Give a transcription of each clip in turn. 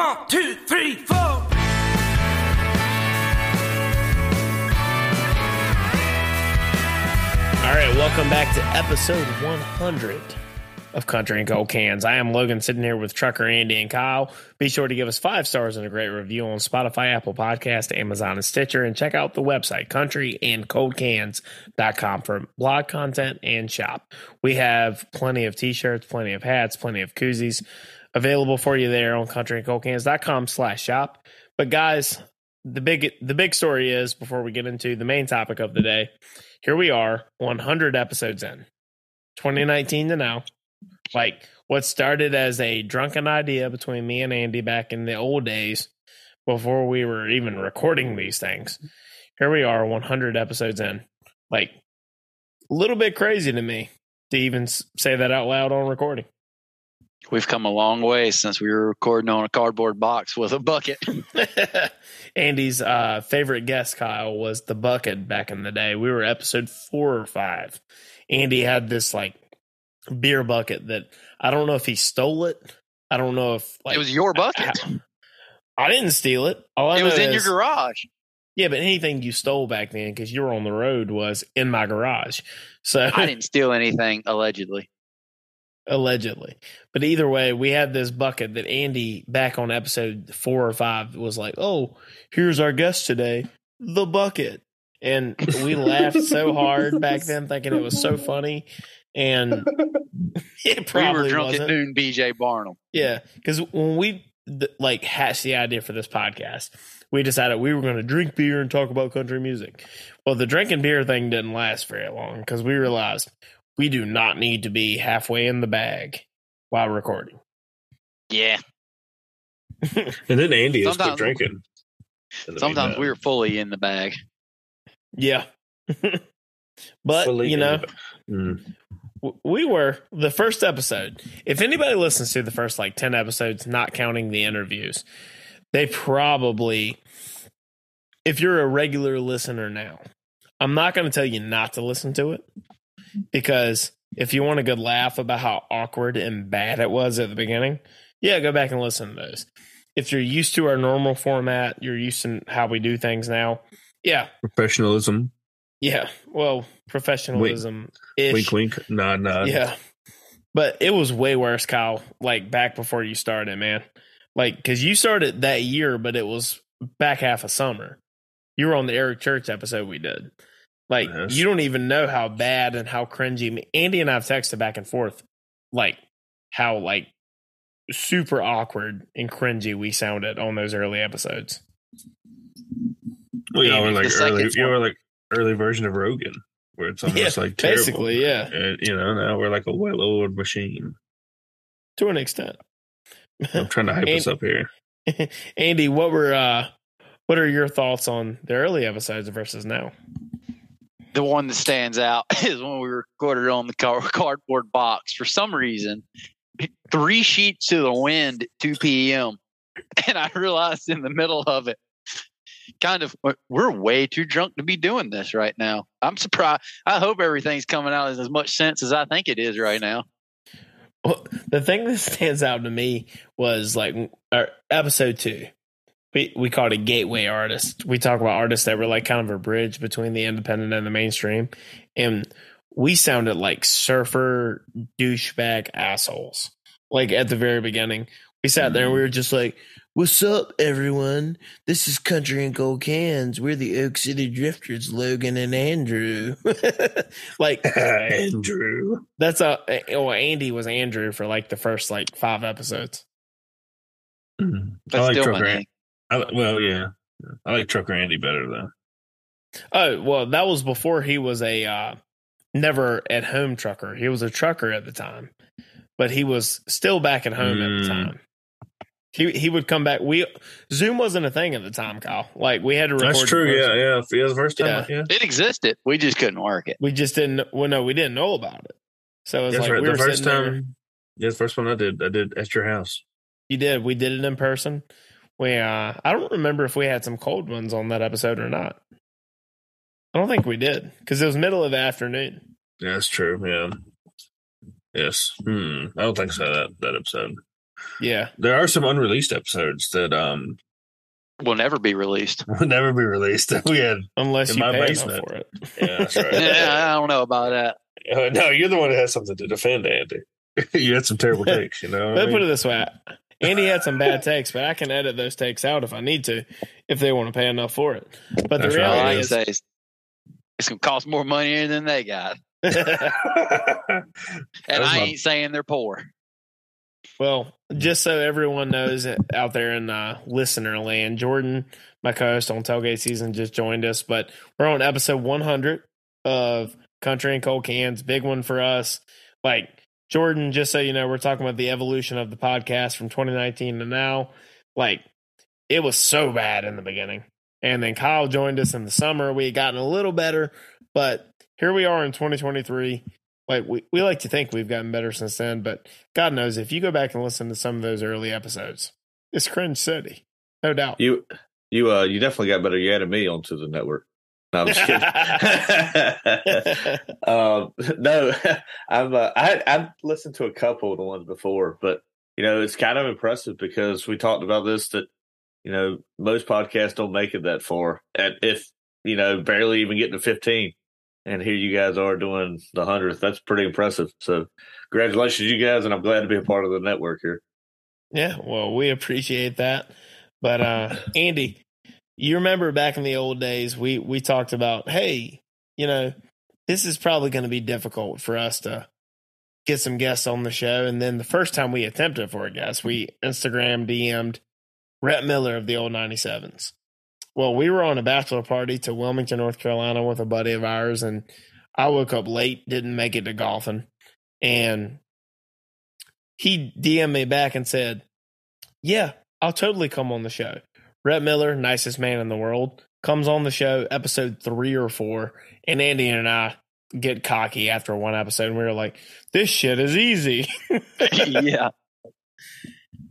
One, two, three, four. All right, welcome back to episode 100 of Country and Cold Cans. I am Logan sitting here with Trucker Andy and Kyle. Be sure to give us five stars and a great review on Spotify, Apple Podcast, Amazon, and Stitcher. And check out the website, countryandcoldcans.com for blog content and shop. We have plenty of t-shirts, plenty of hats, plenty of koozies available for you there on countryandcoldcans.com slash shop. But guys, the big the big story is before we get into the main topic of the day, here we are 100 episodes in 2019 to now. Like what started as a drunken idea between me and andy back in the old days before we were even recording these things here we are 100 episodes in. Like a little bit crazy to me to even say that out loud on recording We've come a long way since we were recording on a cardboard box with a bucket. Andy's uh, favorite guest, Kyle, was the bucket back in the day. We were episode four or five. Andy had this like beer bucket that I don't know if he stole it. I don't know if like it was your bucket. I didn't steal it. All I It was in your garage. Yeah, but anything you stole back then because you were on the road was in my garage. So I didn't steal anything, allegedly. Allegedly. But either way, we had this bucket that Andy back on episode four or five was like, "Oh, here's our guest today, the bucket," and we laughed so hard back then, thinking it was so funny, and it We probably were drunk wasn't. at noon, BJ Barnum. Yeah, because when we like hatched the idea for this podcast, we decided we were going to drink beer and talk about country music. Well, the drinking beer thing didn't last very long because we realized we do not need to be halfway in the bag while recording. Yeah. And then Andy is quit Sometimes- drinking. Sometimes we're fully in the bag. Yeah, but Fully you know, Mm. we were the first episode. If anybody listens to the first like 10 episodes, not counting the interviews, they probably, if you're a regular listener now, I'm not going to tell you not to listen to it because if you want a good laugh about how awkward and bad it was at the beginning, yeah, go back and listen to those. If you're used to our normal format, you're used to how we do things now. Yeah, Professionalism. yeah. Well, professionalism. Wink, wink. Nod, nod. Yeah. But it was way worse, Kyle, like back before you started, man. Like, because you started that year, but it was back half of summer. You were on the Eric Church episode we did. Like, Yes. you don't even know how bad and how cringy. Andy and I have texted back and forth, like, how, like, super awkward and cringy we sounded on those early episodes. Well, y'all were Maybe like early. You one. were like early version of Rogan, where it's almost yeah, like terrible. basically, yeah, And, you know, now we're like a well-oiled machine. to an extent. I'm trying to hype And- us up here. Andy, what were uh what are your thoughts on the early episodes versus now? The one that stands out is when we recorded on the cardboard box. For some reason, three sheets to the wind at 2 p.m. And I realized in the middle of it, kind of, we're way too drunk to be doing this right now. I'm surprised. I hope everything's coming out as, as much sense as I think it is right now. Well, the thing that stands out to me was like our episode two. We we called it a gateway artist. We talk about artists that were like kind of a bridge between the independent and the mainstream, and we sounded like surfer douchebag assholes. Like at the very beginning, we sat there and we were just like, "What's up, everyone? This is Country and Cold Cans. We're the Oak City Drifters, Logan and Andrew." like Andrew. that's a well, Andy was Andrew for like the first like five episodes. Mm. I That's like still my Trucker. name. Andy. I, well, yeah. I like Trucker Andy better though. Oh well, that was before he was a uh, never at home trucker. He was a trucker at the time, but he was still back at home at the Mm. time. He he would come back. We Zoom wasn't a thing at the time, Kyle. Like we had to record. That's in true. Yeah, yeah. Yeah, the first time. Yeah. Yeah. It existed. We just couldn't work it. We just didn't. Well, no, we didn't know about it. So it was That's like right. we the were first time. there- Yeah, the first one I did, I did at your house. You did. We did it in person. We uh I don't remember if we had some cold ones on that episode or not. I don't think we did because it was middle of the afternoon. Yeah, that's true. Yeah. Yes. Hmm. I don't think so. That that episode. Yeah. There are some unreleased episodes that um Will never be released. will never be released. we had Unless In you my pay basement. for it. yeah, that's right. yeah, I don't know about that. Uh, no, you're the one that has something to defend, Andy. you had some terrible takes, you know. what Let's put it this way. Andy had some bad takes, but I can edit those takes out if I need to, if they want to pay enough for it. But That's the right. All I reality can is, say is it's gonna cost more money than they got, and I my- ain't saying they're poor. well, just so everyone knows out there in uh, listener land, Jordan, my co-host on Tailgate Season, just joined us. But we're on episode 100 of Country and Cold Cans. Big one for us. Like Jordan, just so you know, we're talking about the evolution of the podcast from 2019 to now. Like it was so bad in the beginning. And then Kyle joined us in the summer. We had gotten a little better, but here we are in 2023. Like we, we like to think we've gotten better since then, but God knows if you go back and listen to some of those early episodes, it's cringe city. No doubt. You you uh you definitely got better. You added me onto the network. No, I'm just kidding. um, no, I'm uh, I I've listened to a couple of the ones before, but you know it's kind of impressive because we talked about this that you know most podcasts don't make it that far, and if you know barely even getting to 15, and here you guys are doing the hundredth. That's pretty impressive. So congratulations, you guys, and I'm glad to be a part of the network here. Yeah, well, we appreciate that. But uh Andy, you remember back in the old days we we talked about, hey, you know, this is probably going to be difficult for us to get some guests on the show and then the first time we attempted for a guest, we Instagram DM'd Rhett Miller of the old 97s. Well, we were on a bachelor party to Wilmington, North Carolina with a buddy of ours and I woke up late, didn't make it to golfing. And he DM'd me back and said, Yeah, I'll totally come on the show. Rhett Miller, nicest man in the world, comes on the show, episode three or four, and Andy and I get cocky after one episode, and we were like, This shit is easy. yeah,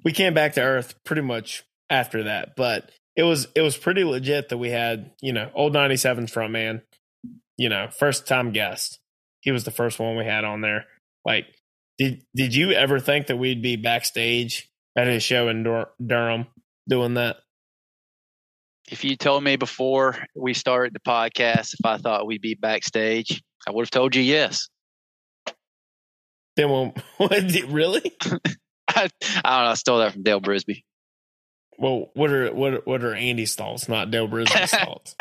we came back to earth pretty much after that, but it was it was pretty legit that we had, you know, old 97's front man, you know, first time guest. He was the first one we had on there. Like, did did you ever think that we'd be backstage at his show in Dur- Durham doing that? If you told me before we started the podcast if I thought we'd be backstage, I would have told you yes. Then when what did, really? I, I don't know. I stole that from Dale Brisby. Well, what are what what are Andy's thoughts, not Dale Brisby's thoughts?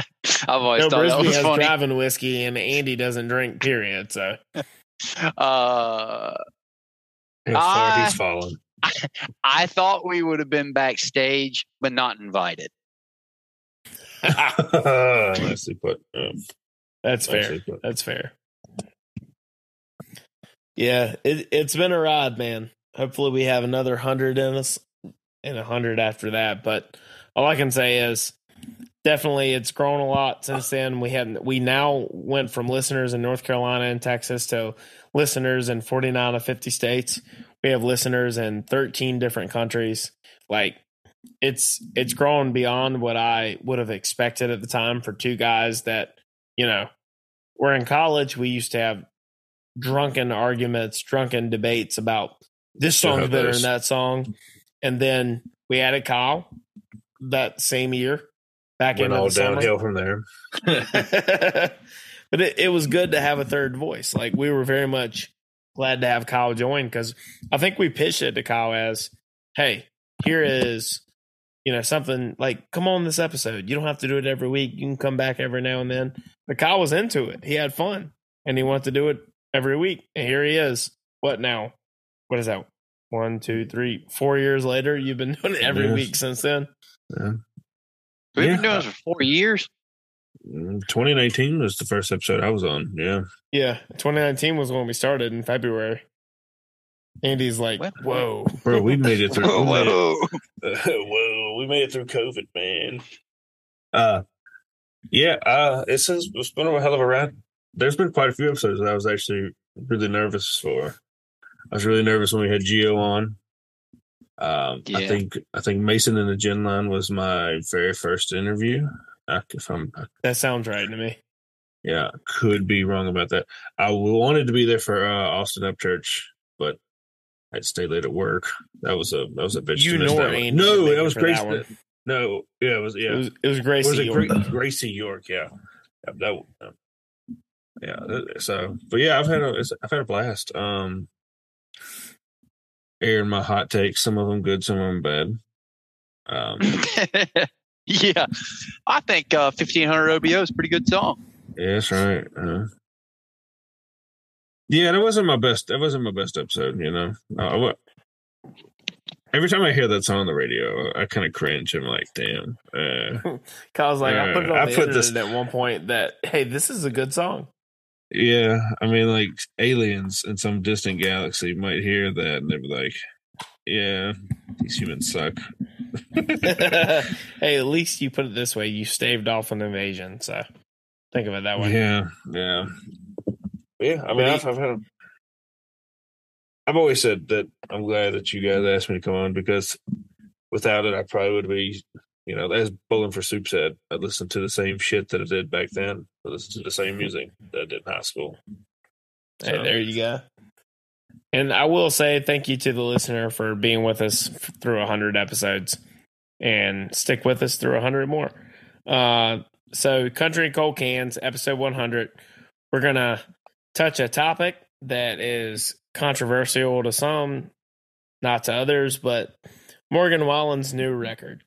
I've always Dale thought that was has funny. driving whiskey, and Andy doesn't drink. Period. So Uh, How I- he's fallen. I thought we would have been backstage, but not invited. Nicely put. Um, that's fair. put. That's fair. Yeah, it, it's been a ride, man. Hopefully, we have another hundred in us and a hundred after that. But all I can say is, definitely, it's grown a lot since then. We had we now went from listeners in North Carolina and Texas to listeners in forty nine of fifty states. We have listeners in thirteen different countries. Like it's it's grown beyond what I would have expected at the time for two guys that you know were in college. We used to have drunken arguments, drunken debates about this song's better than that song, and then we added Kyle that same year back in all the summer. downhill from there. but it, it was good to have a third voice. Like we were very much glad to have Kyle join because I think we pitched it to Kyle as, "Hey, here is." You know, something like, come on this episode. You don't have to do it every week. You can come back every now and then. But Kyle was into it. He had fun and he wanted to do it every week. And here he is. What now? What is that? One, two, three, four years later. You've been doing it every Yes. week since then. We've Yeah. been doing this for four years. Mm, 2019 was the first episode I was on. Yeah. Yeah. 2019 was when we started in February. Andy's like, What? whoa. Bro, we made it through. Whoa, we made whoa. Whoa, we made it through COVID, man. Uh, yeah, uh, it says it's been a hell of a ride. There's been quite a few episodes that I was actually really nervous for. I was really nervous when we had Geo on. Um, I think I think Mason in the Gen Line was my very first interview. I, if I'm, I, That sounds right to me. yeah, could be wrong about that. I wanted to be there for uh, Austin Upchurch, but I had to stay late at work. That was a that was a bitch. You to miss nor that one. Andy no, that it was for Gracie. that. No, yeah, it was yeah. It was it was Gracie. was it York. Gra- Gracie York? Yeah, yeah, that, one, yeah. yeah. So, but yeah, I've had a it's- I've had a blast. Um, airing my hot takes. Some of them good, some of them bad. Um, yeah, I think uh, 1500 OBO is a pretty good song. yeah, that's right. Uh, yeah, that wasn't my best. That wasn't my best episode. You know, uh? Every time I hear that song on the radio, I kind of cringe. I'm like, damn. Uh, Kyle's like, I put it on Uh, I the put internet this- at one point that hey, this is a good song. Yeah, I mean, like aliens in some distant galaxy might hear that and they'd be like, "Yeah, these humans suck." hey, at least you put it this way: you staved off an invasion. So think of it that way. Yeah, yeah, yeah. I mean, I've, I've had. A, I've always said that I'm glad that you guys asked me to come on because without it, I probably would be, you know, as Bowling for Soup said, I listened to the same shit that I did back then. I listened to the same music that I did in high school. Hey, there you go. And I will say thank you to the listener for being with us through 100 episodes and stick with us through 100 more. Uh, so, Country and Cold Cans, episode 100. We're going to touch a topic that is controversial to some, not to others, but Morgan Wallen's new record.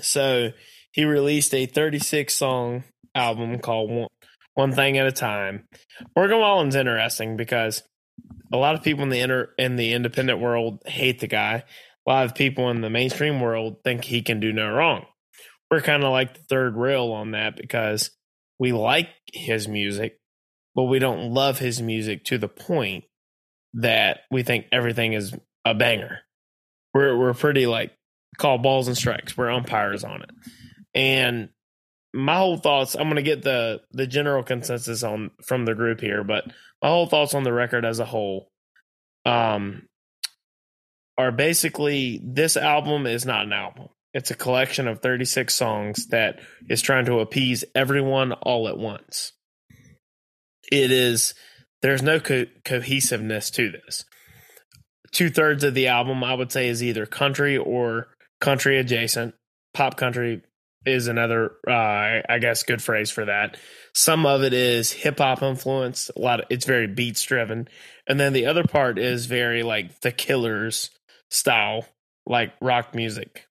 So, he released a 36 song album called One, One Thing at a Time. Morgan Wallen's interesting because a lot of people in the inter, in the independent world hate the guy. A lot of people in the mainstream world think he can do no wrong. We're kind of like the third rail on that because we like his music, but we don't love his music to the point that we think everything is a banger. We're we're pretty like call balls and strikes. We're umpires on it. And my whole thoughts i'm going to get the the general consensus on from the group here but my whole thoughts on the record as a whole um are basically this album is not an album it's a collection of 36 songs that is trying to appease everyone all at once it is there's no co- cohesiveness to this two-thirds of the album i would say is either country or country adjacent pop country is another uh, I guess good phrase for that. Some of it is hip hop influence. A lot of it's very beats driven, and then the other part is very like the Killers style, like rock music.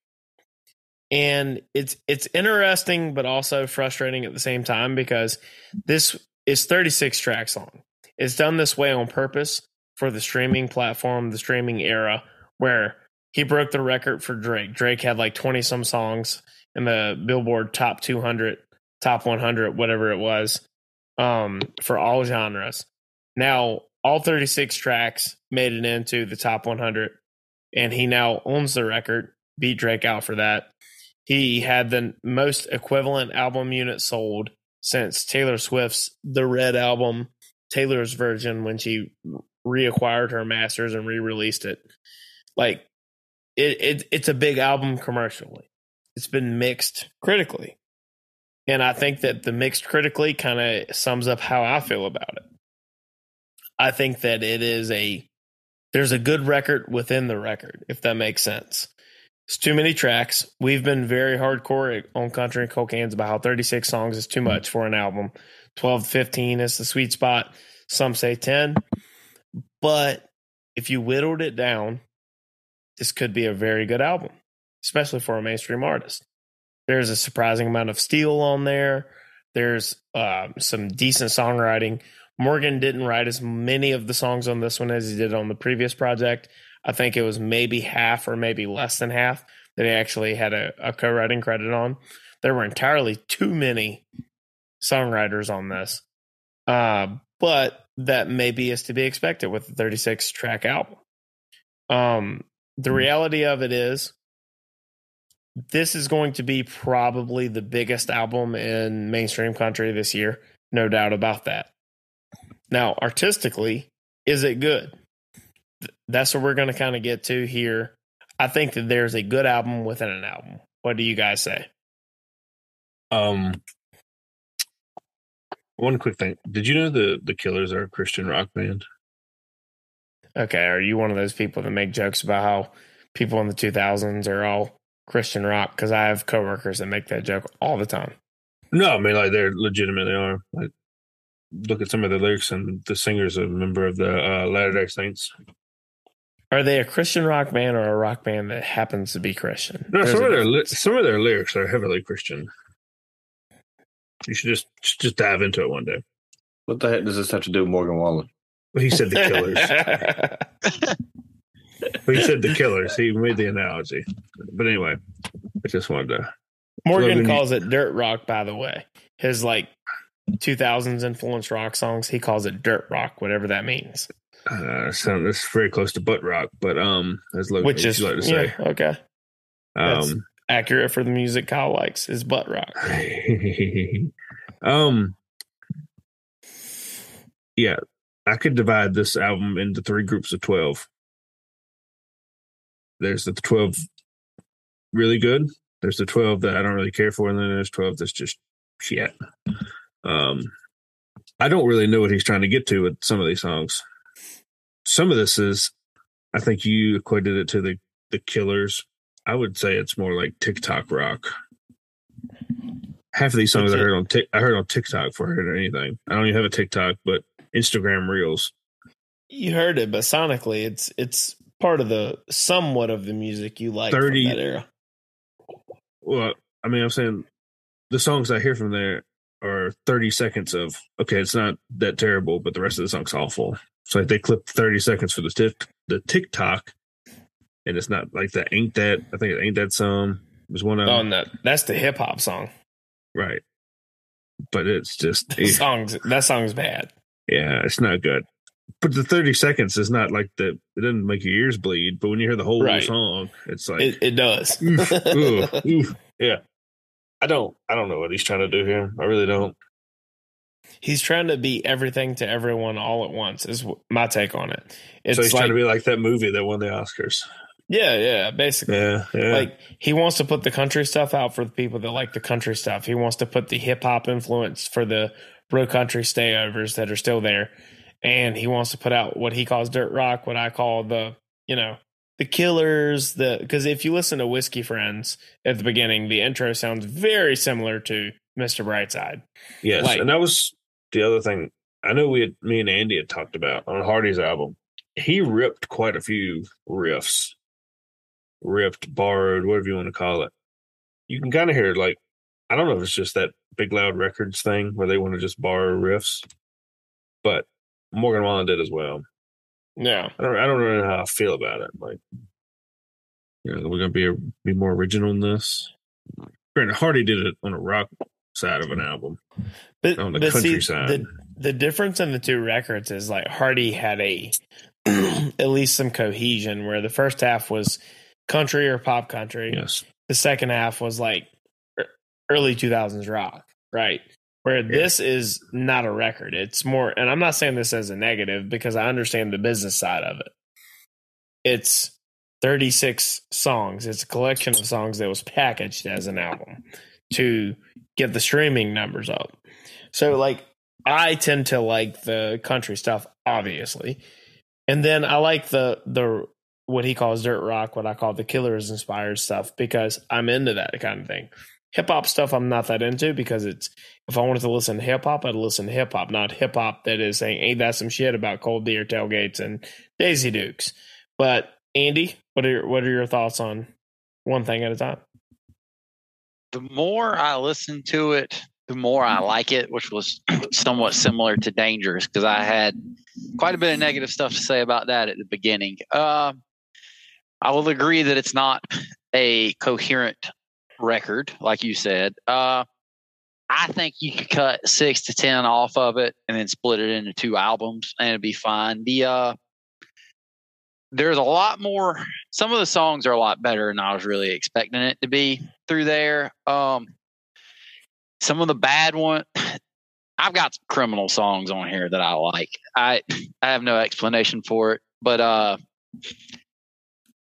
And it's it's interesting, but also frustrating at the same time because this is 36 tracks long. It's done this way on purpose for the streaming platform, the streaming era, where he broke the record for Drake. Drake had like 20 some songs in the Billboard Top 200, Top 100, whatever it was, um, for all genres. Now, all 36 tracks made it into the top 100, and he now owns the record. Beat Drake out for that. He had the most equivalent album unit sold since Taylor Swift's The Red album, Taylor's version when she reacquired her masters and re-released it. Like it, it it's a big album commercially it's been mixed critically. And I think that the mixed critically kind of sums up how I feel about it. I think that it is a there's a good record within the record, if that makes sense. It's too many tracks. We've been very hardcore on Country and Cold Cans about how 36 songs is too much for an album. 12 to 15 is the sweet spot. Some say 10. But if you whittled it down, this could be a very good album especially for a mainstream artist. There's a surprising amount of steel on there. There's um, some decent songwriting. Morgan didn't write as many of the songs on this one as he did on the previous project. I think it was maybe half or maybe less than half that he actually had a, a co writing credit on. There were entirely too many songwriters on this. Uh, but that maybe is to be expected with a 36 track album. Um, the reality of it is, this is going to be probably the biggest album in mainstream country this year. No doubt about that. Now, artistically, is it good? Th- That's what we're going to kind of get to here. I think that there's a good album within an album. What do you guys say? Um, one quick thing: Did you know the the Killers are a Christian rock band? Okay, are you one of those people that make jokes about how people in the 2000s are all Christian rock? Because I have coworkers that make that joke all the time. No, I mean like they're legitimately are. Like, look at some of the lyrics, and the singer's a member of the uh, Latter Day Saints. Are they a Christian rock band or a rock band that happens to be Christian? No, There's some of their li- some of their lyrics are heavily Christian. You should just just dive into it one day. What the heck does this have to do with Morgan Wallen? He said the Killers. But he said the Killers. He made the analogy. But anyway, I just wanted to. Morgan Logan, you- calls it dirt rock, by the way. His like 2000s influenced rock songs, he calls it dirt rock, whatever that means. Uh, sound it's very close to butt rock, but um, as Logan Which used is like to say, yeah, okay. that's- um, Accurate for the music Kyle likes is butt rock. um, yeah, I could divide this album into three groups of twelve. There's the twelve really good. There's the twelve that I don't really care for, and then there's twelve that's just shit. Um, I don't really know what he's trying to get to with some of these songs. Some of this is, I think you equated it to the the Killers. I would say it's more like TikTok rock. Half of these songs I What's it? heard on I heard on TikTok for heard anything. I don't even have a TikTok, but Instagram Reels. You heard it, but sonically, it's it's part of the somewhat of the music you like 30 from that era. Well, I mean, I'm saying the songs I hear from there are 30 seconds of okay, it's not that terrible, but the rest of the song's awful. So like they clip 30 seconds for the tick, the TikTok, and it's not like that. Ain't that? I think it ain't that song. was one of Oh, no, that's the hip hop song. right? But it's just The eh. songs that song's bad. yeah, it's not good. But the 30 seconds is not like the it doesn't make your ears bleed. But when you hear the whole Right. song, it's like It, it does. oof, oof, oof. yeah. I don't I don't know what he's trying to do here. I really don't. He's trying to be everything to everyone all at once. Is my take on it. It's so he's like trying to be like that movie that won the Oscars. yeah, yeah, basically. Yeah, yeah. Like he wants to put the country stuff out for the people that like the country stuff. He wants to put the hip hop influence for the bro country stayovers that are still there, and he wants to put out what he calls dirt rock, what I call the you know the killers. The because if you listen to Whiskey Friends at the beginning, the intro sounds very similar to Mr. Brightside. yes, like- and that was the other thing. I know we had me and Andy had talked about on Hardy's album. He ripped quite a few riffs, ripped, borrowed, whatever you want to call it. You can kind of hear like I don't know if it's just that Big Loud Records thing where they want to just borrow riffs, but Morgan Wallen did as well. Yeah, I don't I don't know how I feel about it. Like, you know, we're gonna be be more original in this. Granted, Hardy did it on a rock side of an album. but, On the but see, countryside. the the difference in the two records is like Hardy had a at least some cohesion where the first half was country or pop country. Yes, The second half was like early 2000s rock, right? Where this is not a record. It's more, and I'm not saying this as a negative because I understand the business side of it. It's 36 songs. It's a collection of songs that was packaged as an album to get the streaming numbers up. So, like, I tend to like the country stuff, obviously, and then I like the the what he calls dirt rock, what I call the Killers inspired stuff, because I'm into that kind of thing. Hip hop stuff, I'm not that into because it's if I wanted to listen to hip hop, I'd listen to hip hop, not hip hop that is saying, "Ain't that some shit about cold beer tailgates and Daisy Dukes?" But Andy, what are your, what are your thoughts on one thing at a time? The more I listen to it, the more I like it, which was somewhat similar to Dangerous because I had quite a bit of negative stuff to say about that at the beginning. Uh, I will agree that it's not a coherent record, like you said. Uh, I think you could cut six to ten off of it and then split it into two albums, and it'd be fine. The uh, there's a lot more. Some of the songs are a lot better than I was really expecting it to be through there. Um, some of the bad one, I've got some criminal songs on here that I like. I I have no explanation for it, but uh,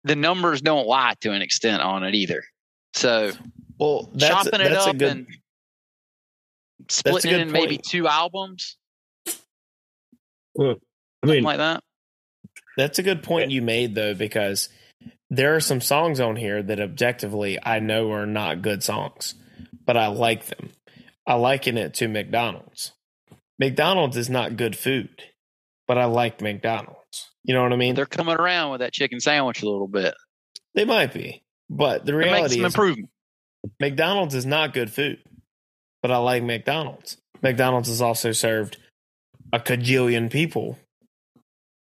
the numbers don't lie to an extent on it either. So Well, that's chopping it that's a up good. and splitting it in maybe two albums, well, I something mean, like that. That's a good point you made though, because there are some songs on here that objectively I know are not good songs, but I like them. I liken it to McDonald's. McDonald's is not good food, but I like McDonald's. You know what I mean? They're coming around with that chicken sandwich a little bit. They might be, but the reality is improvement. McDonald's is not good food, but I like McDonald's. McDonald's has also served a cajillion people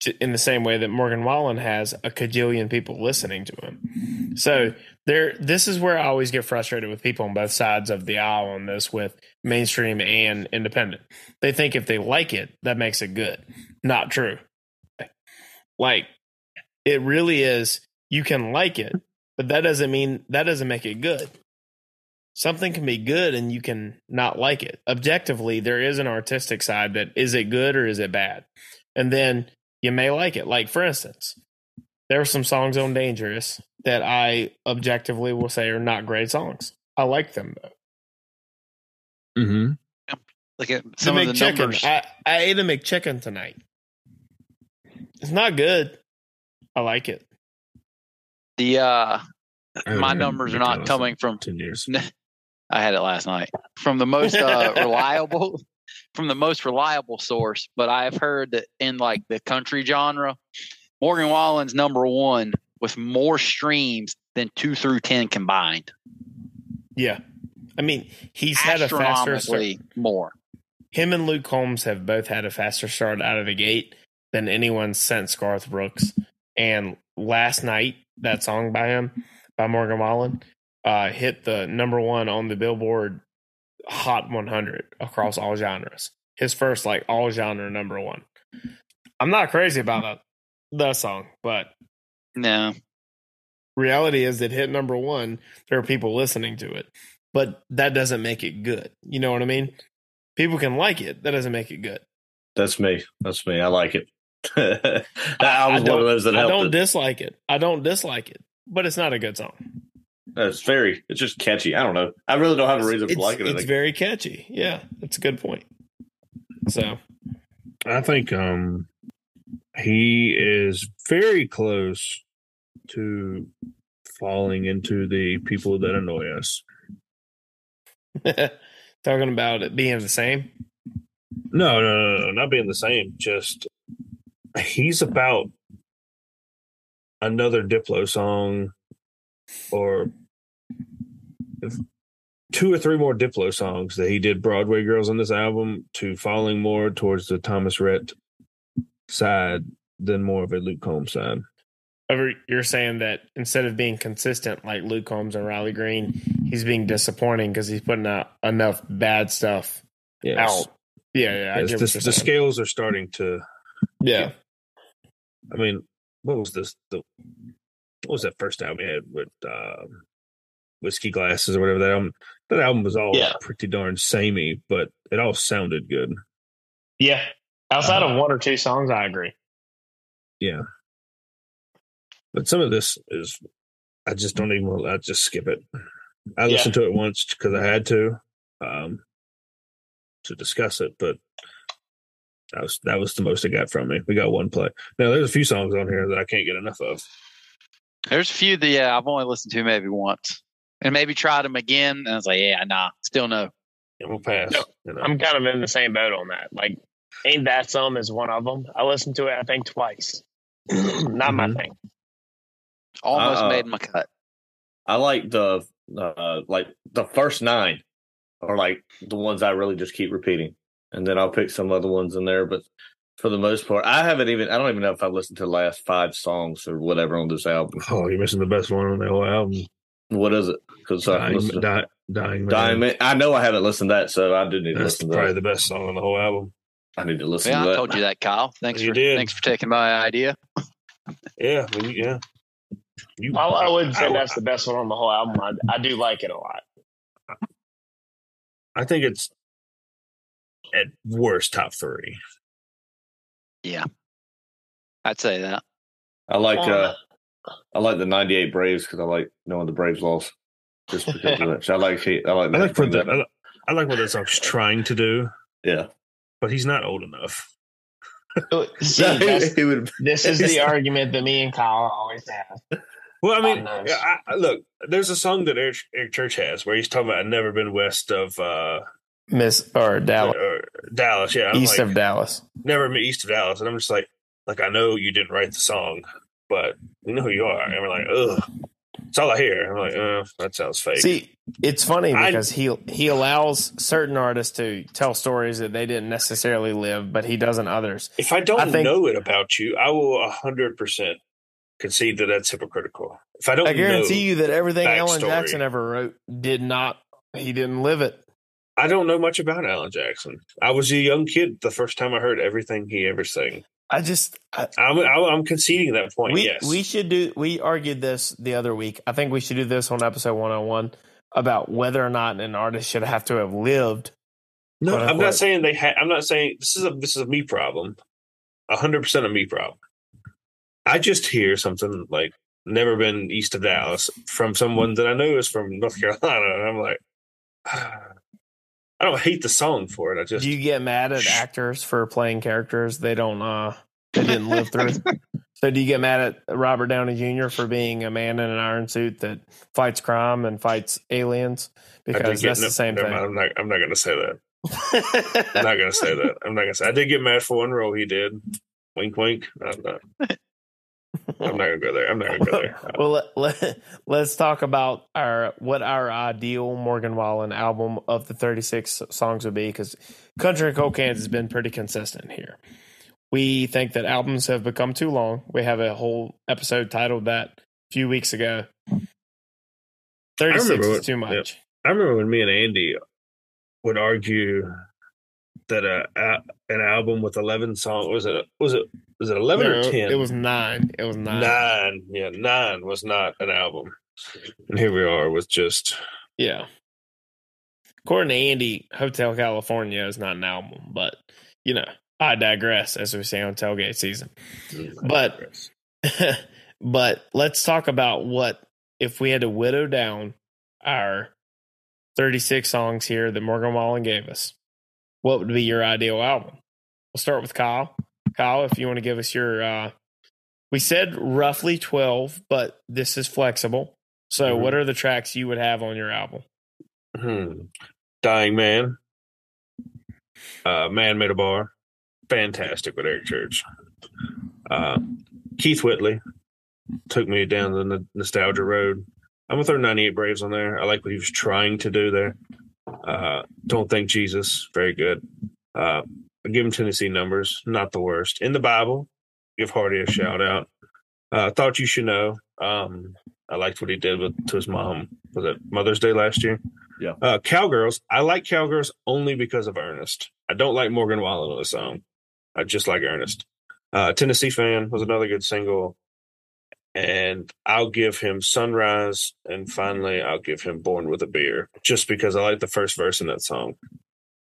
to- in the same way that Morgan Wallen has a cajillion people listening to him. So there, this is where I always get frustrated with people on both sides of the aisle on this with mainstream and independent. They think if they like it, that makes it good. Not true. Like it really is. You can like it, but that doesn't mean that doesn't make it good something can be good and you can not like it. Objectively, there is an artistic side that is it good or is it bad? And then you may like it. Like, for instance, there are some songs on Dangerous that I objectively will say are not great songs. I like them though. Mm-hmm. Look at The some of the numbers. I, I ate a McChicken tonight. It's not good. I like it. The uh, my numbers are not coming from ten years. I had it last night from the most uh, reliable from the most reliable source, but I've heard that in like the country genre, Morgan Wallen's number one with more streams than two through ten combined. Yeah. I mean, he's had a faster start. More. him and Luke Combs have both had a faster start out of the gate than anyone since Garth Brooks. And last night, that song by him, by Morgan Wallen, uh, hit the number one on the Billboard Hot 100 across all genres. His first, like, all genre number one. I'm not crazy about that, that song, but No, reality is it hit number one. There are people listening to it, but that doesn't make it good. You know what I mean? People can like it. That doesn't make it good. That's me. That's me. I like it. that I was one don't- of those that I helped. don't it. dislike it. I don't dislike it, but it's not a good song. It's very. It's just catchy. I don't know. I really don't have a reason it's, for liking it's it. very catchy. Yeah, that's a good point. So I think um he is very close to falling into the people that annoy us. talking about it being the same. No, no, no, no, not being the same. Just he's about another Diplo song, or two or three more Diplo songs that he did Broadway Girls on this album to falling more towards the Thomas Rhett side than more of a Luke Combs side. Over, you're saying that instead of being consistent like Luke Combs and Riley Green, he's being disappointing because he's putting out enough bad stuff Yes. out. Yeah, yeah. Yes, the, the scales are starting to. Yeah, I mean, what was this? The what was that first album he had with um, whiskey glasses or whatever that album? That album was all Yeah. pretty darn samey, but it all sounded good. yeah. Outside of one or two songs, I agree. Yeah, but some of this is I just don't even. I just skip it. I Yeah. listened to it once because I had to um, to discuss it, but that was that was the most it got from me. We got one play. Now there's a few songs on here that I can't get enough of. There's a few that yeah I've only listened to maybe once, and maybe tried them again, and I was like, yeah, nah, still no. And we'll pass. No, you know. I'm kind of in the same boat on that. Like, ain't that some is one of them. I listened to it, I think, twice. Not my Mhm. thing. Almost Uh-uh. made my cut. I like the uh, like the first nine are like the ones I really just keep repeating, and then I'll pick some other ones in there. But for the most part, I haven't even. I don't even know if I've listened to the last five songs or whatever on this album. Oh, you're missing the best one on the whole album. What is it? Because I Dying, listened to Di- Dying Man. Dying Man. I know I haven't listened to that, so I do need to That's listen to probably that. the best song on the whole album. I need to listen Yeah, to I that. told you that, Kyle. Thanks You for did. thanks for taking my idea. Yeah, I yeah. You, Well, I wouldn't say I- that's the best one on the whole album. I, I do like it a lot. I think it's at worst top three. I'd say that. I like uh, I like the '98 Braves because I like knowing the Braves lost. Just because of that, So I like I like I like what that. the, I li- I like what that song's trying to do, yeah. but he's not old enough. See, No, he- he would. this is the argument that me and Kyle always have. Well, I mean, Oh, nice. I, I- look, there's a song that Eric, Eric Church has where he's talking about I've never been west of uh, Miss or Dallas, or Dallas. Yeah, I'm east like, of Dallas. never been east of Dallas, and I'm just like, like I know you didn't write the song, but you know who you are, and we're like, ugh. It's all I hear. I'm like, uh, that sounds fake. See, it's funny I- because he he allows certain artists to tell stories that they didn't necessarily live, but he doesn't others. if I don't I think- know it about you, I will hundred percent concede that that's hypocritical. If I don't, I guarantee you that everything Alan. Jackson ever wrote did not. He didn't live it. I don't know much about Alan Jackson. I was a young kid the first time I heard everything he ever sang. I just I, I'm I'm conceding that point. we yes, we should do. We argued this the other week. I think we should do this on episode one hundred one about whether or not an artist should have to have lived. No, I'm not saying they. Ha- I'm not saying this is a this is a me problem. A hundred percent a me problem. I just hear something like "never been east of Dallas" from someone that I know is from North Carolina, and I'm like, I don't hate the song for it. I just Do you get mad at actors for playing characters they don't uh they didn't live through? so do you get mad at Robert Downey Jr. for being a man in an iron suit that fights crime and fights aliens? Because that's no, the same thing. mind, I'm not. I'm not going to say that. I'm not going to say that. I'm not going to say. I did get mad for one role he did. Wink, wink. I'm not. I'm not going to go there. I'm not going to go there. well, let, let, let's talk about our what our ideal Morgan Wallen album of the 36 songs would be because Country and Cold Cans has been pretty consistent here. We think that albums have become too long. We have a whole episode titled that a few weeks ago. 36 is what- too much. I remember when me and Andy would argue that a, a an album with eleven songs was it was it was it eleven No, or ten? It was nine. It was nine. nine. Yeah, nine was not an album, and here we are with just Yeah. According to Andy, Hotel California is not an album, but you know, I digress, as we say on tailgate season. Mm, but- but let's talk about what if we had to whittle down our 36 songs here that Morgan Wallen gave us. What would be your ideal album? We'll start with Kyle. Kyle, if you want to give us your uh we said roughly 12, but this is flexible. So Mhm. what are the tracks you would have on your album? Hmm. Dying Man. Uh, Man Made a Bar. Fantastic with Eric Church. Uh, Keith Whitley took me down the n- nostalgia road. I'm gonna throw 98 Braves on there. I like what he was trying to do there. Uh, Don't Think Jesus, very good. Uh, give him Tennessee numbers, not the worst. In the Bible, give Hardy a shout out. Uh, Thought You Should Know. Um, I liked what he did with to his mom. Was it Mother's Day last year? Yeah. Uh, Cowgirls. I like Cowgirls only because of Ernest. I don't like Morgan Wallen on the song. I just like Ernest. Uh, Tennessee fan was another good single. And I'll give him Sunrise. And finally, I'll give him Born with a Beer just because I like the first verse in that song.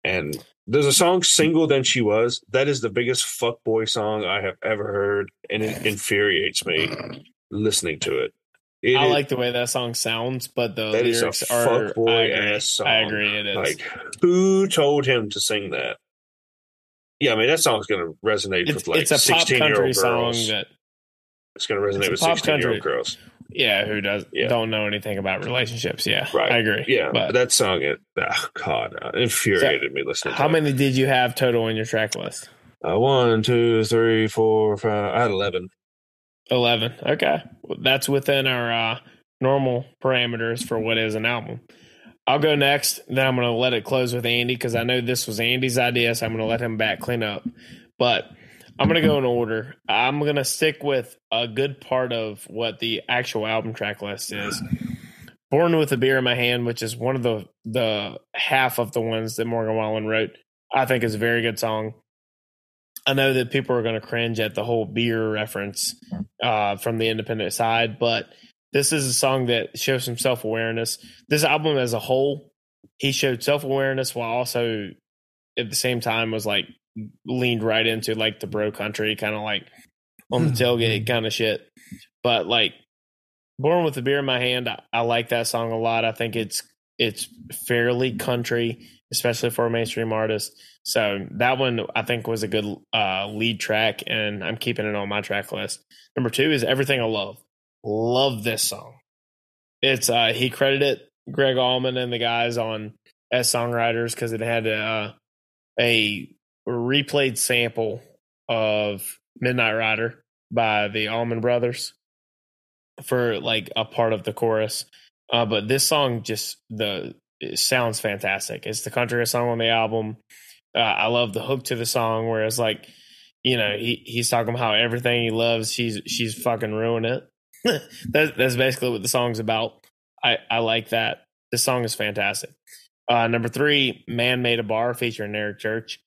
And there's a song, Single Than She Was. That is the biggest fuckboy song I have ever heard. And it infuriates me listening to it. It I is- like the way that song sounds, but the That is a lyrics are fuckboy I agree. ass song. I agree it is. Like, who told him to sing that? Yeah, I mean that song's going to resonate it's, with like it's a pop sixteen year country old song girls. that it's going to resonate with sixteen year old girls. yeah, who does Yeah. don't know anything about relationships. Yeah, Right. I agree. Yeah, but that song it oh, God uh, infuriated me listening. To that. How many did you have total on your track list? It. Uh, one, two, three, four, five. I had eleven. Eleven. Okay, Well, that's within our uh, normal parameters for what is an album. I'll go next. Then I'm going to let it close with Andy because I know this was Andy's idea, so I'm going to let him back clean up. But I'm to go in order. I'm to stick with a good part of what the actual album track list is. Born with a beer in my hand, which is one of the the half of the ones that Morgan Wallen wrote, I think is a very good song. I know that people are going to cringe at the whole beer reference uh, from the independent side, but this is a song that shows some self awareness. This album as a whole, he showed self awareness while also at the same time was like leaned right into like the bro country, kind of like on the tailgate kind of shit. But like Born with a Beer in My Hand, I, I like that song a lot. I think it's it's fairly country, especially for a mainstream artist. So that one I think was a good uh, lead track, and I'm keeping it on my track list. Number two is Everything I Love. Love this song. It's uh, he credited Gregg Allman and the guys on as songwriters because it had a, a replayed sample of Midnight Rider by the Allman Brothers for like a part of the chorus. Uh, but this song just the sounds fantastic. It's the country song on the album. Uh, I love the hook to the song where it's like, you know, he, he's talking about how everything he loves, she's she's fucking ruining it. that, that's basically what the song's about. I, I like that. This song is fantastic. Uh, number three, Man Made a Bar featuring Eric Church.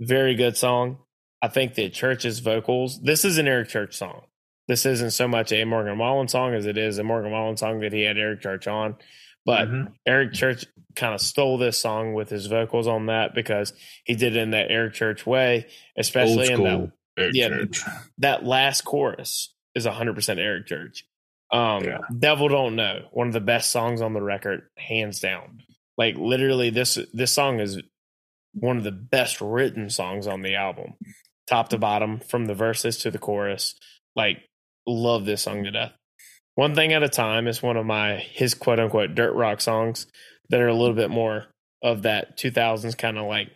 Very good song. I think that Church's vocals, this is an Eric Church song. This isn't so much a Morgan Wallen song as it is a Morgan Wallen song that he had Eric Church on. But mm-hmm. Eric Church kind of stole this song with his vocals on that because he did it in that Eric Church way, especially in that Eric yeah, Church. that last chorus is 100% Eric Church. Um, yeah. Devil Don't Know, one of the best songs on the record, hands down. Like literally, this this song is one of the best written songs on the album, top to bottom, from the verses to the chorus. Like, love this song to death. One Thing at a Time is one of my his quote unquote dirt rock songs that are a little bit more of that 2000s kind of like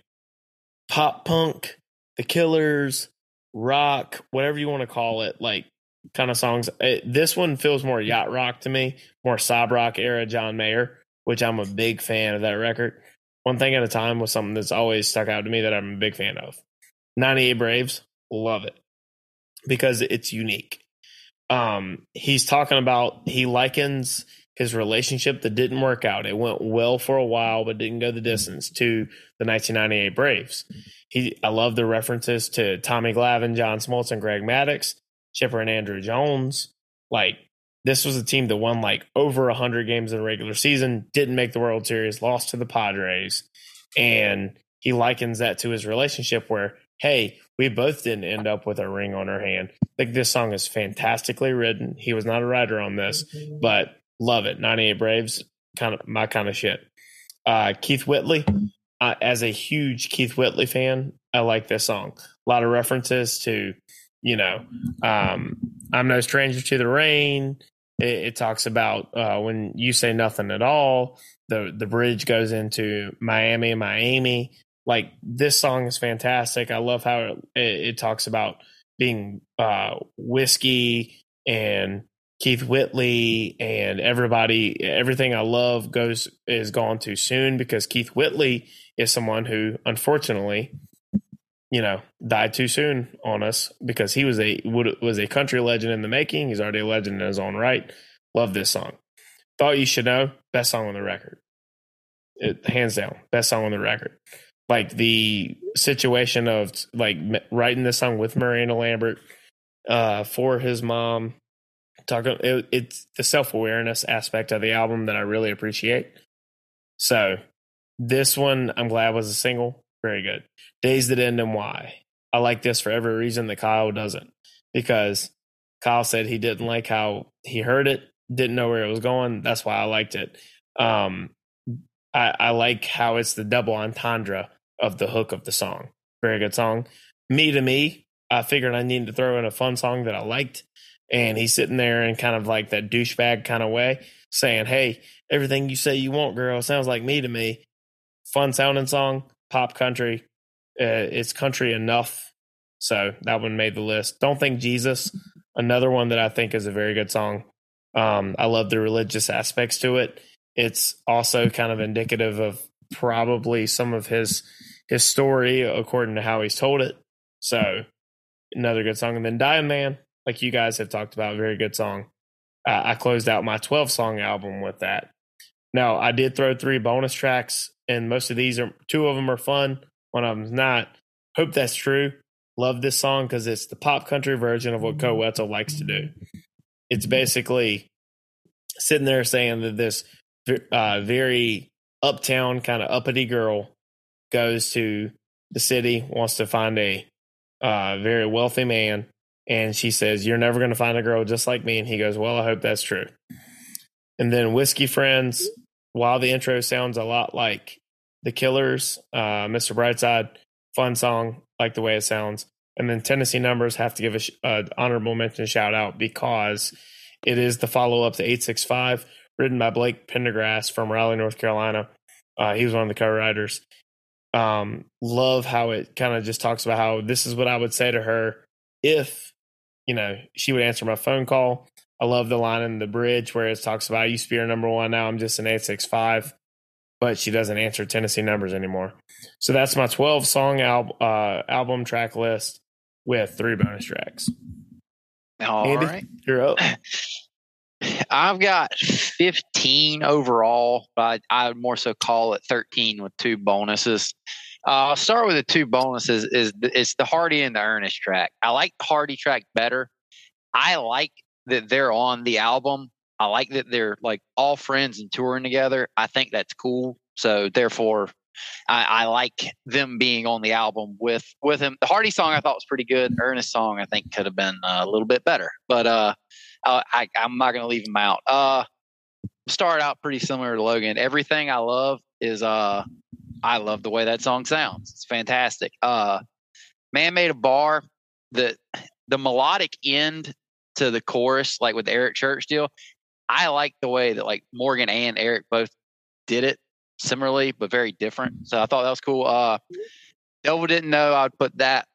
pop punk, the killers, rock, whatever you want to call it, like kind of songs. It, this one feels more yacht rock to me, more sob rock era John Mayer, which I'm a big fan of that record. One Thing at a Time was something that's always stuck out to me that I'm a big fan of. 98 Braves, love it because it's unique um, he's talking about he likens his relationship that didn't work out. It went well for a while, but didn't go the distance to the 1998 Braves. He, I love the references to Tommy Glavine, John Smoltz, and Greg Maddux, Chipper and Andruw Jones. Like this was a team that won like over 100 games in the regular season, didn't make the World Series, lost to the Padres, and he likens that to his relationship where hey, we both didn't end up with a ring on our hand. Like this song is fantastically written. He was not a writer on this, but love it. 98 Braves, kind of my kind of shit. Uh, Keith Whitley, uh, as a huge Keith Whitley fan, I like this song. A lot of references to, you know, um, I'm no stranger to the rain. It, it talks about uh, when you say nothing at all. The the bridge goes into Miami, Miami like this song is fantastic. I love how it, it talks about being uh, whiskey and Keith Whitley and everybody. Everything I love goes is gone too soon because Keith Whitley is someone who, unfortunately, you know, died too soon on us because he was a was a country legend in the making. He's already a legend in his own right. Love this song. Thought you should know. Best song on the record. It, hands down, best song on the record like the situation of like writing this song with Miranda Lambert uh, for his mom. Talking, it, it's the self awareness aspect of the album that I really appreciate. So this one, I'm glad was a single. Very good. Days that end and why. I like this for every reason that Kyle doesn't, because Kyle said he didn't like how he heard it, didn't know where it was going. That's why I liked it. Um, I, I like how it's the double entendre of the hook of the song. Very good song. Me to me, I figured I needed to throw in a fun song that I liked. And he's sitting there in kind of like that douchebag kind of way, saying, Hey, everything you say you want, girl, sounds like me to me. Fun sounding song, pop country. Uh, it's country enough. So that one made the list. Don't Think Jesus, another one that I think is a very good song. Um, I love the religious aspects to it. It's also kind of indicative of probably some of his his story according to how he's told it. So another good song. And then Dying Man, like you guys have talked about, very good song. Uh, I closed out my 12 song album with that. Now I did throw three bonus tracks, and most of these are two of them are fun, one of them's not. Hope that's true. Love this song because it's the pop country version of what Koe Wetzel likes to do. It's basically sitting there saying that this uh, very uptown kind of uppity girl goes to the city, wants to find a uh, very wealthy man, and she says, "You're never going to find a girl just like me." And he goes, "Well, I hope that's true." And then whiskey friends, while the intro sounds a lot like The Killers, uh, Mr. Brightside, fun song, like the way it sounds. And then Tennessee Numbers have to give a sh- uh, honorable mention shout out because it is the follow up to 865, written by Blake Pendergrass from Raleigh, North Carolina. Uh, he was one of the co-writers. Um, love how it kind of just talks about how this is what I would say to her if you know she would answer my phone call. I love the line in the bridge where it talks about I used to be her number one, now I'm just an eight six five, but she doesn't answer Tennessee numbers anymore. So that's my twelve song al- uh, album track list with three bonus tracks. All Andy? right. You're up. I've got 15 overall, but I, would more so call it 13 with two bonuses. Uh, I'll start with the two bonuses. Is the, it's the Hardy and the Ernest track. I like the Hardy track better. I like that they're on the album. I like that they're like all friends and touring together. I think that's cool. So therefore, I, I like them being on the album with with him. The Hardy song I thought was pretty good. The Ernest song I think could have been uh, a little bit better, but uh, uh, I, I'm not going to leave him out. Uh, start out pretty similar to Logan. Everything I love is uh, I love the way that song sounds. It's fantastic. Uh, Man made a bar. The the melodic end to the chorus, like with the Eric Church deal, I like the way that like Morgan and Eric both did it similarly, but very different. So I thought that was cool. Uh, Devil didn't know I would put that.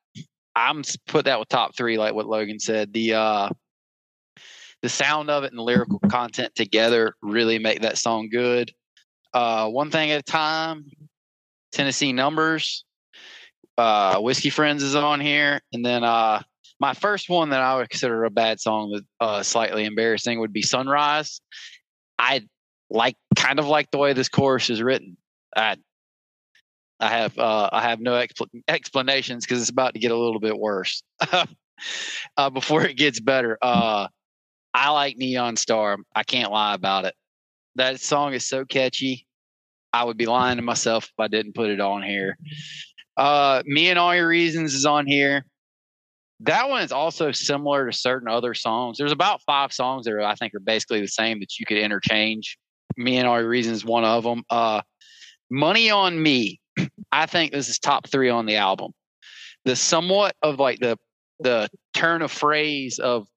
I'm put that with top three, like what Logan said. The uh, the sound of it and the lyrical content together really make that song good. Uh, one thing at a time. Tennessee numbers. Uh, Whiskey Friends is on here, and then uh, my first one that I would consider a bad song that uh, slightly embarrassing would be Sunrise. I like kind of like the way this chorus is written. I I have uh, I have no expl- explanations because it's about to get a little bit worse uh, before it gets better. Uh, I like Neon Star. I can't lie about it. That song is so catchy. I would be lying to myself if I didn't put it on here. Uh, Me and All Your Reasons is on here. That one is also similar to certain other songs. There's about five songs that I think are basically the same that you could interchange. Me and All Your Reasons is one of them. Uh, Money on Me. I think this is top three on the album. The somewhat of like the the turn of phrase of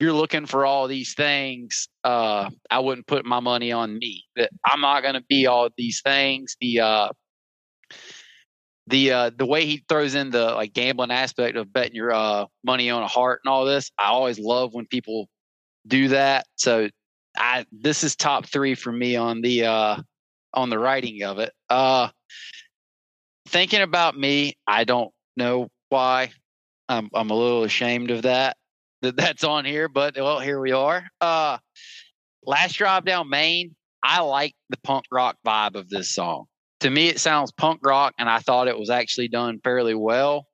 you're looking for all these things. Uh, I wouldn't put my money on me. That I'm not going to be all these things. The uh, the uh, the way he throws in the like gambling aspect of betting your uh, money on a heart and all this. I always love when people do that. So I this is top three for me on the uh, on the writing of it. Uh, thinking about me, I don't know why. I'm I'm a little ashamed of that that that's on here, but well, here we are. Uh, last drive down Maine. I like the punk rock vibe of this song. To me, it sounds punk rock, and I thought it was actually done fairly well.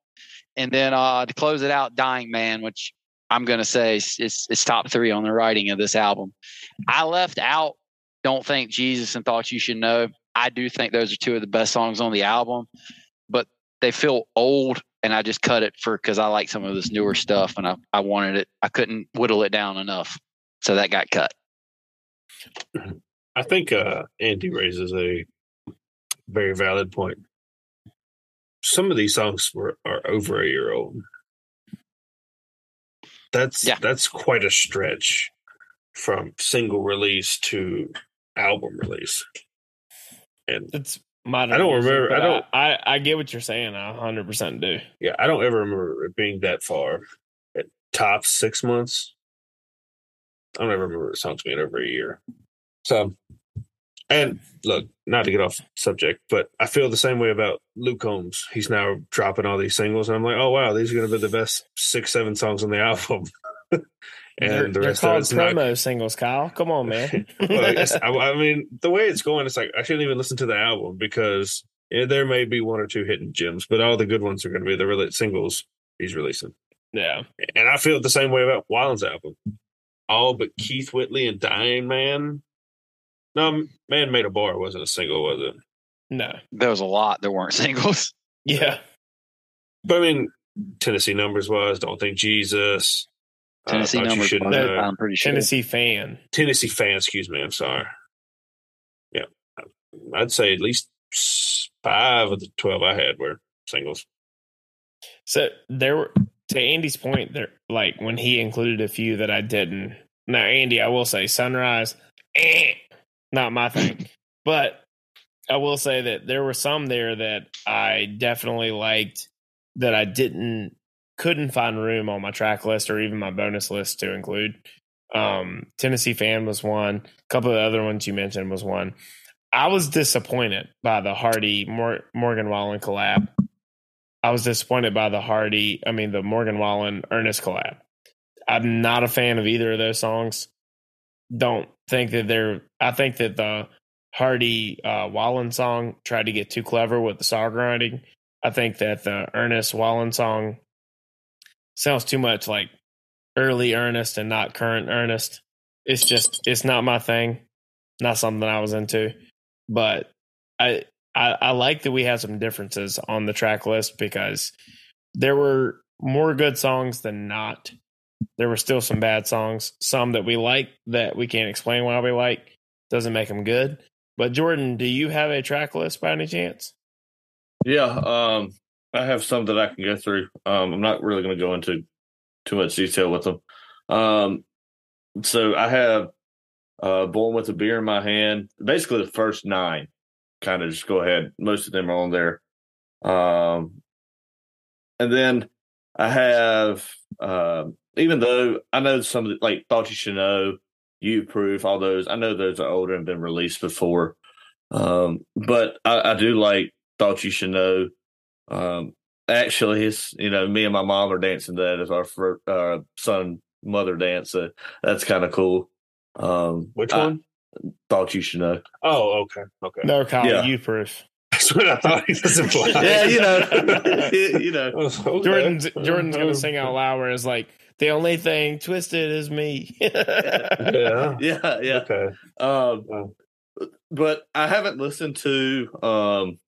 And then uh, to close it out, Dying Man, which I'm going to say is top three on the writing of this album. I left out Don't Think Jesus and Thought You Should Know. I do think those are two of the best songs on the album, but they feel old, and I just cut it for because I like some of this newer stuff, and I, I wanted it. I couldn't whittle it down enough, so that got cut. I think uh, Andy raises a very valid point. Some of these songs were are over a year old. That's Yeah. that's quite a stretch from single release to album release. And It's modern. I don't music, remember- I don't- I, I, I get what you're saying. I 100 percent do. yeah, I don't ever remember it being that far. At top six months. I don't ever remember songs being over a year. So and look, not to get off subject, but I feel the same way about Luke Combs. He's now dropping all these singles, and I'm like, oh wow, these are going to be the best six, seven songs on the album. and they're, the rest of called not. promo singles, Kyle. Come on, man. Well, I, guess- I, mean, the way it's going, it's like I shouldn't even listen to the album because yeah, there may be one or two hidden gems, but all the good ones are going to be the rela- singles he's releasing. yeah, And I feel the same way about Wild's album. All but Keith Whitley and Dying Man. No, Man Made a Bar wasn't a single, was it? no, There was a lot that weren't singles. yeah. But I mean, Tennessee Numbers was Don't Think Jesus. uh, Tennessee Thought You numbers. Should was, Know. I'm pretty sure. Tennessee fan. Tennessee fan, excuse me, I'm sorry. Yeah. I'd say at least five of the twelve I had were singles. So there were to Andy's point, there like when he included a few that I didn't. Now, Andy, I will say Sunrise, eh, not my thing. But I will say that there were some there that I definitely liked that I didn't couldn't find room on my track list or even my bonus list to include. Um, Tennessee fan was one. A couple of the other ones you mentioned was one. I was disappointed by the Hardy Mor- Morgan Wallen collab. I was disappointed by the Hardy, I mean the Morgan Wallen Ernest collab. I'm not a fan of either of those songs. Don't think that they're. I think that the Hardy uh, Wallen song tried to get too clever with the songwriting. I think that the Ernest Wallen song sounds too much like early Ernest and not current Ernest. It's just it's not my thing. Not something I was into. But I I, I like that we had some differences on the track list because there were more good songs than not. There were still some bad songs, some that we like that we can't explain why we like. Doesn't make them good. But Jordan, do you have a track list by any chance? Yeah, um, I have some that I can go through. Um, I'm not really going to go into too much detail with them. Um, so I have uh, Born with a Beer in My Hand. Basically, the first nine. Kind of just go ahead. Most of them are on there. Um, and then I have, uh, even though I know some of the, like Thought You Should Know, You Proof, all those, I know those are older and been released before. Um, but I, I do like Thought You Should Know. Um, actually, it's, you know, me and my mom are dancing that as our fir- uh, son mother dance. So that's kind of cool. Um, Which I one? Thought You Should Know. Oh, okay, okay. No, Kyle, Yeah. you proof. That's what I thought he was implying. Yeah, you know, you know. Okay. Jordan's Jordan's gonna sing out loud where it's like the only thing twisted is me. Yeah. Yeah, yeah. Okay. Um, Wow. but I haven't listened to um,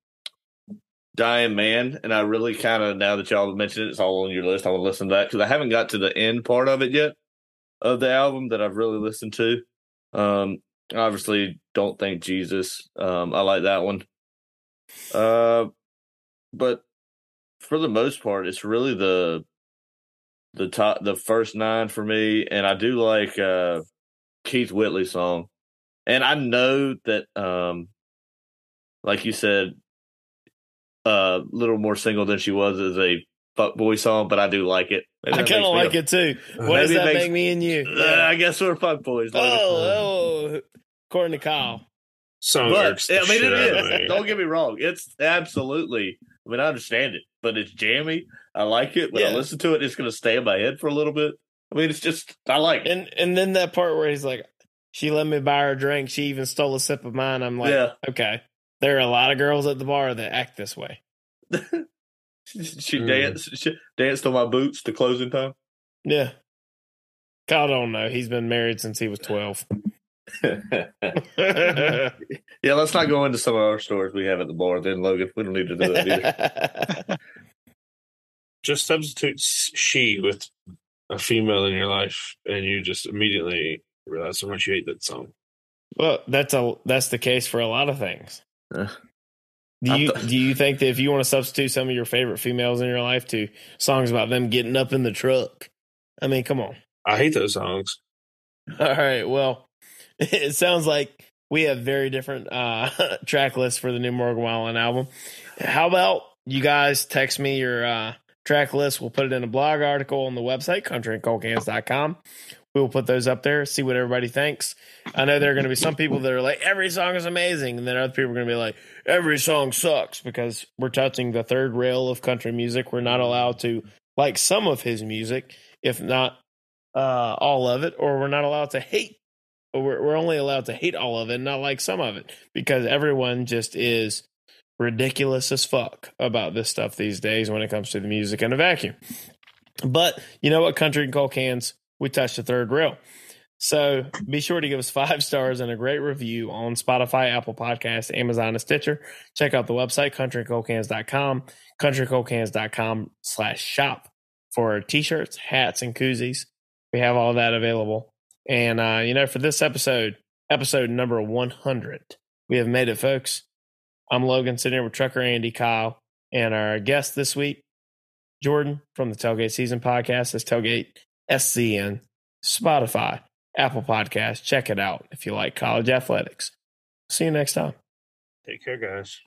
Dying Man, and I really kind of now that y'all have mentioned it, it's all on your list. I want to listen to that because I haven't got to the end part of it yet of the album that I've really listened to. Um, obviously, don't thank Jesus. Um, I like that one. Uh, but for the most part, it's really the the top the first nine for me, and I do like uh Keith Whitley song. And I know that um like you said, uh little more single than she was as a fuckboy song, but I do like it. Maybe I kind of like a- it too. What does that makes- make me and you? Uh, I guess we're fuckboys. Oh, oh, according to Kyle. Song but irks the I mean, shit it out of me. Don't get me wrong. It's absolutely. I mean, I understand it, but it's jammy. I like it. When I listen to it, it's going to stay in my head for a little bit. I mean, it's just I like it. And and then that part where he's like, she let me buy her a drink. She even stole a sip of mine. I'm like, yeah, okay. There are a lot of girls at the bar that act this way. she Mm. danced. She danced on my boots to closing time. Yeah. Kyle don't know. He's been married since he was 12. yeah, let's not go into some of our stories we have at the bar. Then Logan, we don't need to do that either. Just substitute she with a female in your life, and you just immediately realize how much you hate that song. well, that's a that's the case for a lot of things. Uh, Do you th- do you think that if you want to substitute some of your favorite females in your life to songs about them getting up in the truck? I mean, come on. I hate those songs. All right. Well, it sounds like we have very different uh, track lists for the new Morgan Wallen album. How about you guys text me your uh, track list? We'll put it in a blog article on the website, countryandcoldcans.com. We will put those up there, see what everybody thinks. I know there are going to be some people that are like, every song is amazing. And then other people are going to be like, every song sucks because we're touching the third rail of country music. We're not allowed to like some of his music, if not uh, all of it, or we're not allowed to hate. We're, we're only allowed to hate all of it, not like some of it, because everyone just is ridiculous as fuck about this stuff these days when it comes to the music in a vacuum. But you know what, country and cold cans, we touched the third rail. So be sure to give us five stars and a great review on Spotify, Apple Podcasts, Amazon, and Stitcher. Check out the website, countrycoldcans.com, countrycoldcans.com slash shop for t-shirts, hats, and koozies. We have all that available. And, uh, you know, for this episode, episode number 100, we have made it, folks. I'm Logan, sitting here with Trucker Andy, Kyle, and our guest this week, Jordan from the Tailgate Season Podcast. That's Tailgate SCN, Spotify, Apple Podcast. Check it out if you like college athletics. See you next time. Take care, guys.